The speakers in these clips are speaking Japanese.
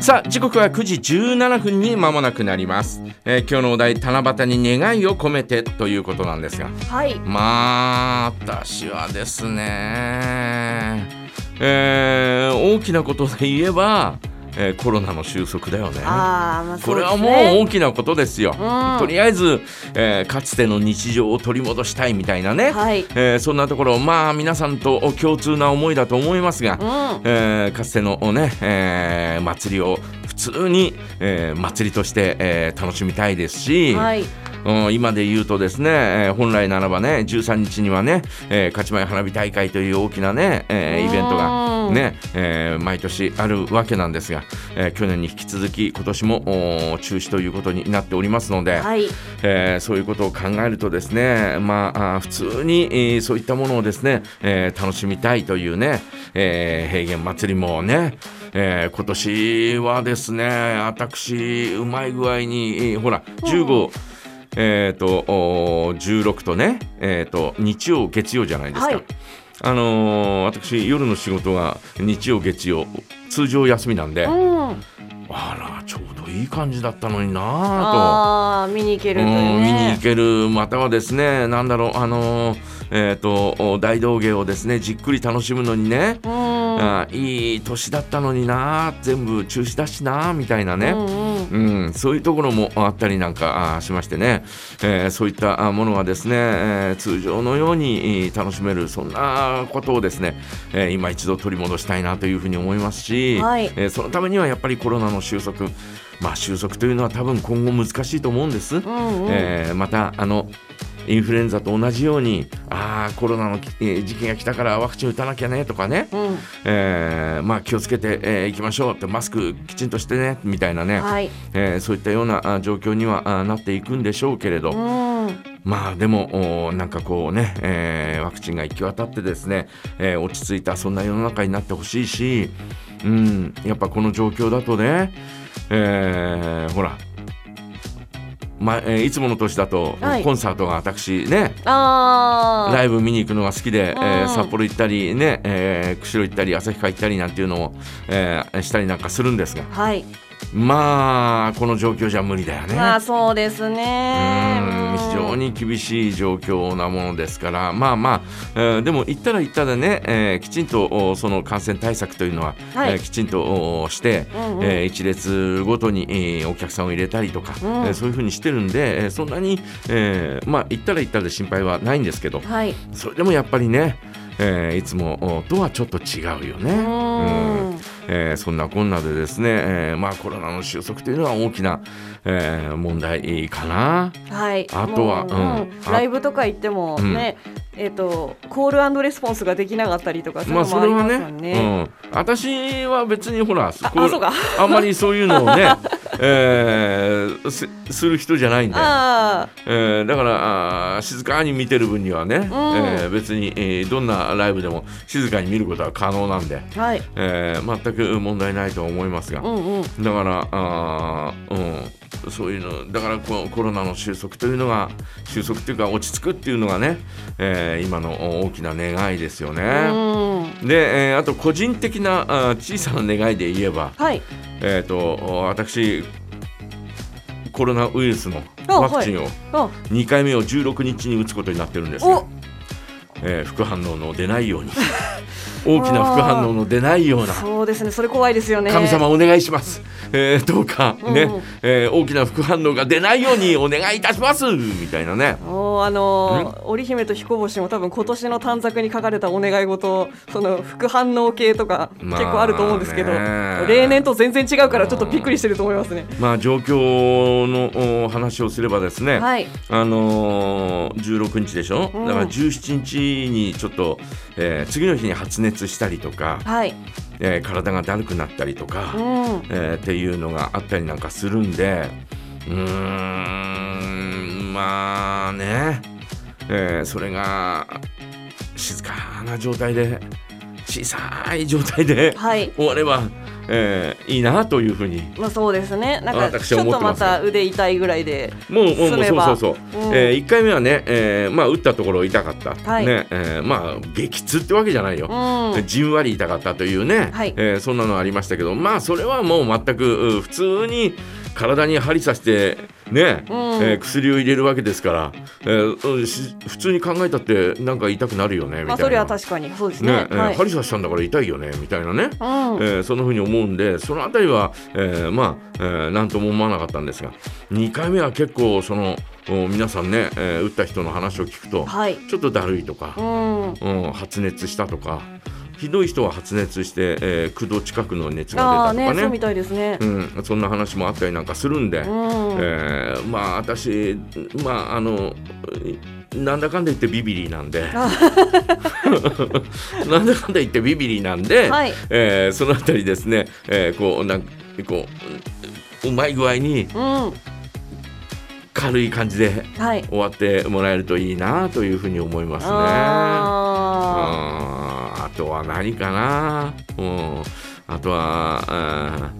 さあ時刻は9時17分に間もなくなります、えー今日のお題七夕に願いを込めてということなんですが。はい。まあ私はですね、えー大きなことで言えば、えーコロナの収束だよね。まあこそうですれはもうね大きなことですよ。うん。とりあえず、えーかつての日常を取り戻したいみたいなね、はい。えーそんなところまあ皆さんと共通な思いだと思いますが、うん。えーかつてのね、えー祭りを普通に、えー祭りとして、えー楽しみたいですし、はいうん今で言うとですね、えー本来ならばね13日にはね、えー勝ち前花火大会という大きなね、えーイベントがうんね、えー毎年あるわけなんですが、えー去年に引き続き今年も中止ということになっておりますので、はい。えーそういうことを考えるとですね、まあ、あー普通に、えーそういったものをですね、えー楽しみたいというね、えー平原祭りもね、えー今年はですね私うまい具合に、えーほら15、えー、とおー16とね、えー、と日曜月曜じゃないですか。はい。あのー私夜の仕事が日曜月曜通常休みなんで、うん。あらちょうどいい感じだったのにな。ああ見に行けるといううん見にね行ける。またはですねなんだろうあのーえっ、とお大道芸をですねじっくり楽しむのにね、うん。あいい年だったのにな全部中止だしなみたいなね、うんうんうん、そういうところもあったりなんかあしましてね、えーそういったあものがですね、えー通常のようにえー楽しめるそんなことをですね、えー今一度取り戻したいなというふうに思いますし、はい。えーそのためにはやっぱりコロナの収束まあ収束というのは多分今後難しいと思うんです。うんうん。えーまたあのインフルエンザと同じようにコロナのき、えー時期が来たからワクチン打たなきゃねとかね、うん。えーまあ、気をつけてい、えーいきましょう。ってマスクきちんとしてねみたいなね、はい。えーそういったようなあ状況にはあなっていくんでしょうけれど、うん。まあでもおなんかこうね、えーワクチンが行き渡ってですね、えー落ち着いたそんな世の中になってほしいし、うん、やっぱこの状況だとね、えーほら、まえーいつもの年だと、はい。コンサートが私ねライブ見に行くのが好きで、えーうん札幌行ったりね、えー釧路行ったり旭川行ったりなんていうのを、えーしたりなんかするんですが。はいまあこの状況じゃ無理だよね。まあそうですうんね非常に厳しい状況なものですから。まあまあ、えーでも行ったら行ったでね、えーきちんとおその感染対策というのは、はい。えーきちんとおして、うんうん。えー一列ごとに、えーお客さんを入れたりとか、うん。えーそういうふうにしてるんで、えーそんなに、えーまあ行ったら行ったで心配はないんですけどはい。それでもやっぱりね、えーいつもおとはちょっと違うよね。うんえーそんなこんなでですね、えーまあ、コロナの収束というのは大きな、えー問題かな。はい。あとはもうん。あライブとか行ってもねえっとコールレスポンスができなかったりとかまあのもありますそれはねうん、私は別にほらあそうか。あんまりそういうのをね、えーすする人じゃないんで、あえーだからあー静かに見てる分にはね、えー別に、えーどんなライブでも静かに見ることは可能なんで、あはい。えー全く問題ないと思いますが、うんうん。だからあー、うん、そういうのだからこコロナの収束というのが収束というか落ち着くっていうのがね、えー今の大きな願いですよね。うん。で、えーあと個人的なあー小さな願いで言えば、はい。えー、と私コロナウイルスのあワクチンをあ。2回目を16日に打つことになってるんですよ。お、えー副反応の出ないように 大きな副反応の出ないような。そうですね。それ怖いですよね。神様お願いします、えーどうかね、うんうん。えー大きな副反応が出ないようにお願いいたします。みたいなね。おーあのー織姫と彦星も多分今年の短冊に書かれたお願い事その副反応系とかまあ結構あると思うんですけど、ね例年と全然違うからちょっとびっくりしてると思いますね。まあ状況のお話をすればですね、はい、あのー、16日でしょ、うん。だから17日にちょっと、えー次の日に発熱したりとか、はい、えー体がだるくなったりとか、うん、えーっていうのがあったりなんかするんでうーんまあね、えーそれが静かな状態で小さい状態ではい、終わればえーいいなというふうに。まあそうですね。なんか私ちょっとまた腕痛いぐらいでもうもうそうそうそう、うん。え1回目はね、えーまあ、打ったところ痛かった、はい。ねえーまあ激痛ってわけじゃないよ、うん。じんわり痛かったというね、はい。えーそんなのありましたけどまあそれはもう全くう普通に体に針刺してね、うん。えー薬を入れるわけですから、えー普通に考えたってなんか痛くなるよねみたいな。まあそれは確かに。そうですね。ねえーはい。針刺したんだから痛いよねみたいなね、うん。えーそんな風に思うんでそのあたりは、えーまあ、えーなんとも思わなかったんですが2回目は結構そのお皆さんね、えー打った人の話を聞くとはい。ちょっとだるいとかう、ん。うん、発熱したとかひどい人は発熱して、えー9度近くの熱あが出たとかね。たいですね。うん、そんな話もあったりなんかするんで、うん。えーまあ私まああのなんだかんだ言ってビビリなんで。なんだかんだ言ってビビリなんで、はい。えーそのあたりですね、えーこうなんこううまい具合にうん。軽い感じではい。終わってもらえるといいなというふうに思いますね。あとは何かな、うん、あとはあ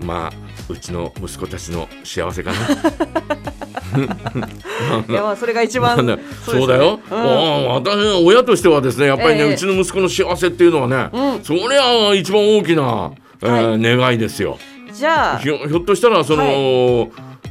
ーまあうちの息子たちの幸せかな。ー いやまあそれが一番そね。そうだよ、うん。ああ私親としてはですねやっぱりね、ええ。うちの息子の幸せっていうのはね、うん。そりゃ一番大きな、えーは願いですよ。じゃあひょひょっとしたらその、は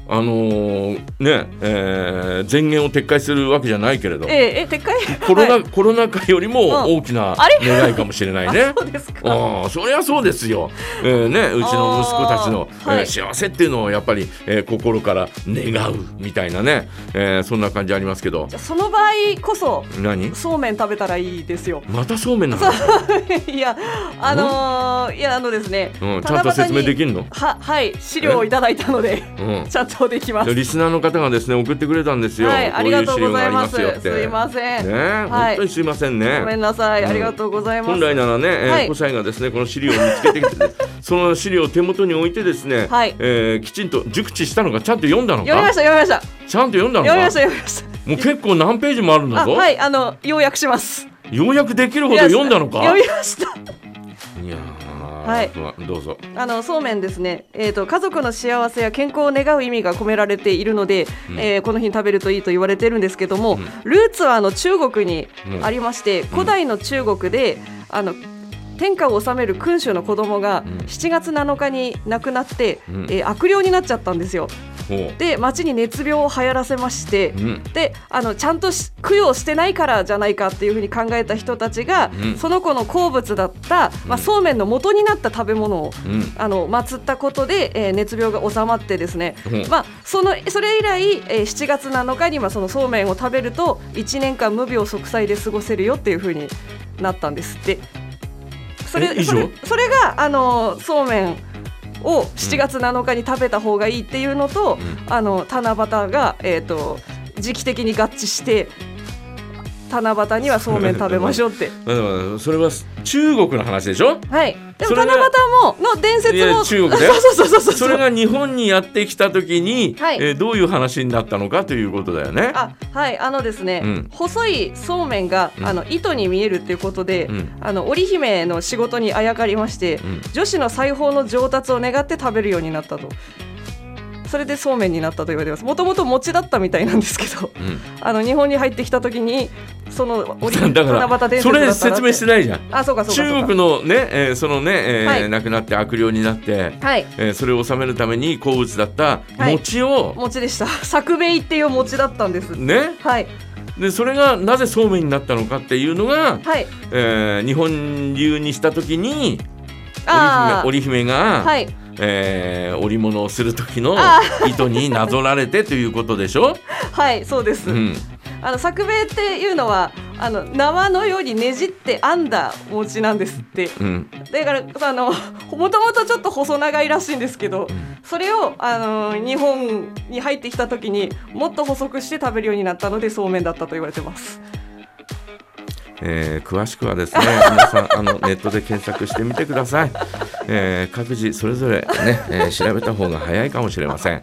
あのーね、えー前言を撤回するわけじゃないけれど、えええ撤回？コロナ、はい。コロナ禍よりもうん。大きな願いかもしれないね。そうですか。ああそりゃそうですよ、えーね、うちの息子たちの、えー幸せっていうのをやっぱり、えー心から願うみたいなね、えーそんな感じありますけど。その場合こそ何？そうめん食べたらいいですよ。またそうめんなの、いやあのーいやあのですね、うん、ちゃんと説明できるの、ははい資料をいただいたのでうん。ちゃんとできます。リスナーの方がですね送ってくれたんですよ、はいありがとうございます。すいません、ね、はい。本当にすいませんね。ごめんなさい、うん。ありがとうございます。本来ならね、えーはい。コサイがですねこの資料を見つけてきて その資料を手元に置いてですね、はい。えーきちんと熟知したのかちゃんと読んだのか？読みました読みました。ちゃんと読んだのか？読みました読みました。もう結構何ページもあるんだぞ、あはいあの要約します。ようやくできるほど読んだのか？読みましたはい。まあどうぞ。あのそうめんですね、えー、と家族の幸せや健康を願う意味が込められているので、うん。えーこの日に食べるといいと言われてるんですけども、うん。ルーツはあの中国にうん。ありまして、古代の中国であの天下を治める君主の子供がうん。7月7日に亡くなって、うん。えー悪霊になっちゃったんですよ。で町に熱病を流行らせまして、うん。であのちゃんとし供養してないからじゃないかっていうふうに考えた人たちが、うん。その子の好物だった、まあ、うんそうめんの元になった食べ物をうん。あの祀ったことで、えー熱病が収まってですね、う。んまあ、そのそれ以来、えー7月7日にはそのそうめんを食べると1年間無病息災で過ごせるよっていうふうになったんですって。それそれそれがあのそうめんを7月7日に食べた方がいいっていうのと、うん。あの七夕が、えー、と時期的に合致して七夕にはそうめん食べましょうって。それは中国の話でしょ？はい、でも七夕もの伝説も。中国だよ。そうそうそうそう。それが日本にやってきた時に、はい。えーどういう話になったのかということだよね。あはい。あのですね、うん。細いそうめんが、うん。あの糸に見えるっていうことで、うん。あの織姫の仕事にあやかりまして、うん。女子の裁縫の上達を願って食べるようになったと。それでそうめんになったと言われてます。もともと餅だったみたいなんですけど、うん。あの日本に入ってきた時にその織姫 だからそれ説明してないじゃん。あそうかそうか中国のね、えーそのね、えーはい。亡くなって悪霊になって、はい。えーそれを収めるために好物だったはい。餅を、餅でした。作兵衛っていう餅だったんです。ね。はい。でそれがなぜそうめんになったのかっていうのが、はい。えー日本流にした時に織姫織姫が、はいえー織物をする時のあ。糸になぞられてということでしょ、はいそうです。うん、あの作兵衛っていうのはあの縄のようにねじって編んだ餅なんですって。うん。だからあのもともとちょっと細長いらしいんですけどそれをあの日本に入ってきた時にもっと細くして食べるようになったのでそうめんだったと言われてますえー詳しくはですね皆さんあのネットで検索してみてください、えー各自それぞれね、えー調べた方が早いかもしれません、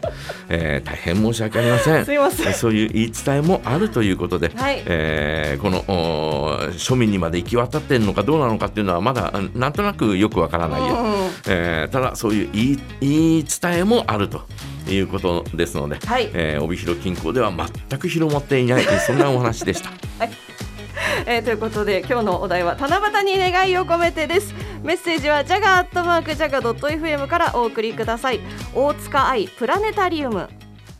えー大変申し訳ありません。すいません。えーそういう言い伝えもあるということで、はい。えーこの庶民にまで行き渡っているのかどうなのかっていうのはまだうんなんとなくよくわからないよ、うんえーただそういう言い言い伝えもあるということですので、はい。えー帯広近郊では全く広まっていないそんなお話でした。えーということで今日のお題は七夕に願いを込めてです。メッセージはジャガアットマークジャガドット FM からお送りください。大塚愛プラネタリウム。